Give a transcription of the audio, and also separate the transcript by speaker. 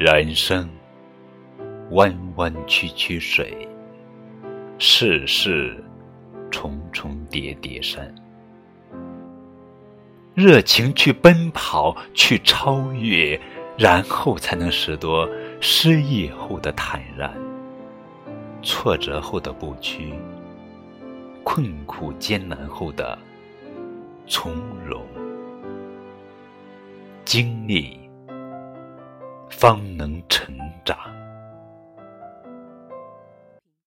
Speaker 1: 人生弯弯曲曲水，世事重重叠叠山。热情去奔跑，去超越，然后才能拾掇失意后的坦然，挫折后的不屈，困苦艰难后的从容。经历，方能成。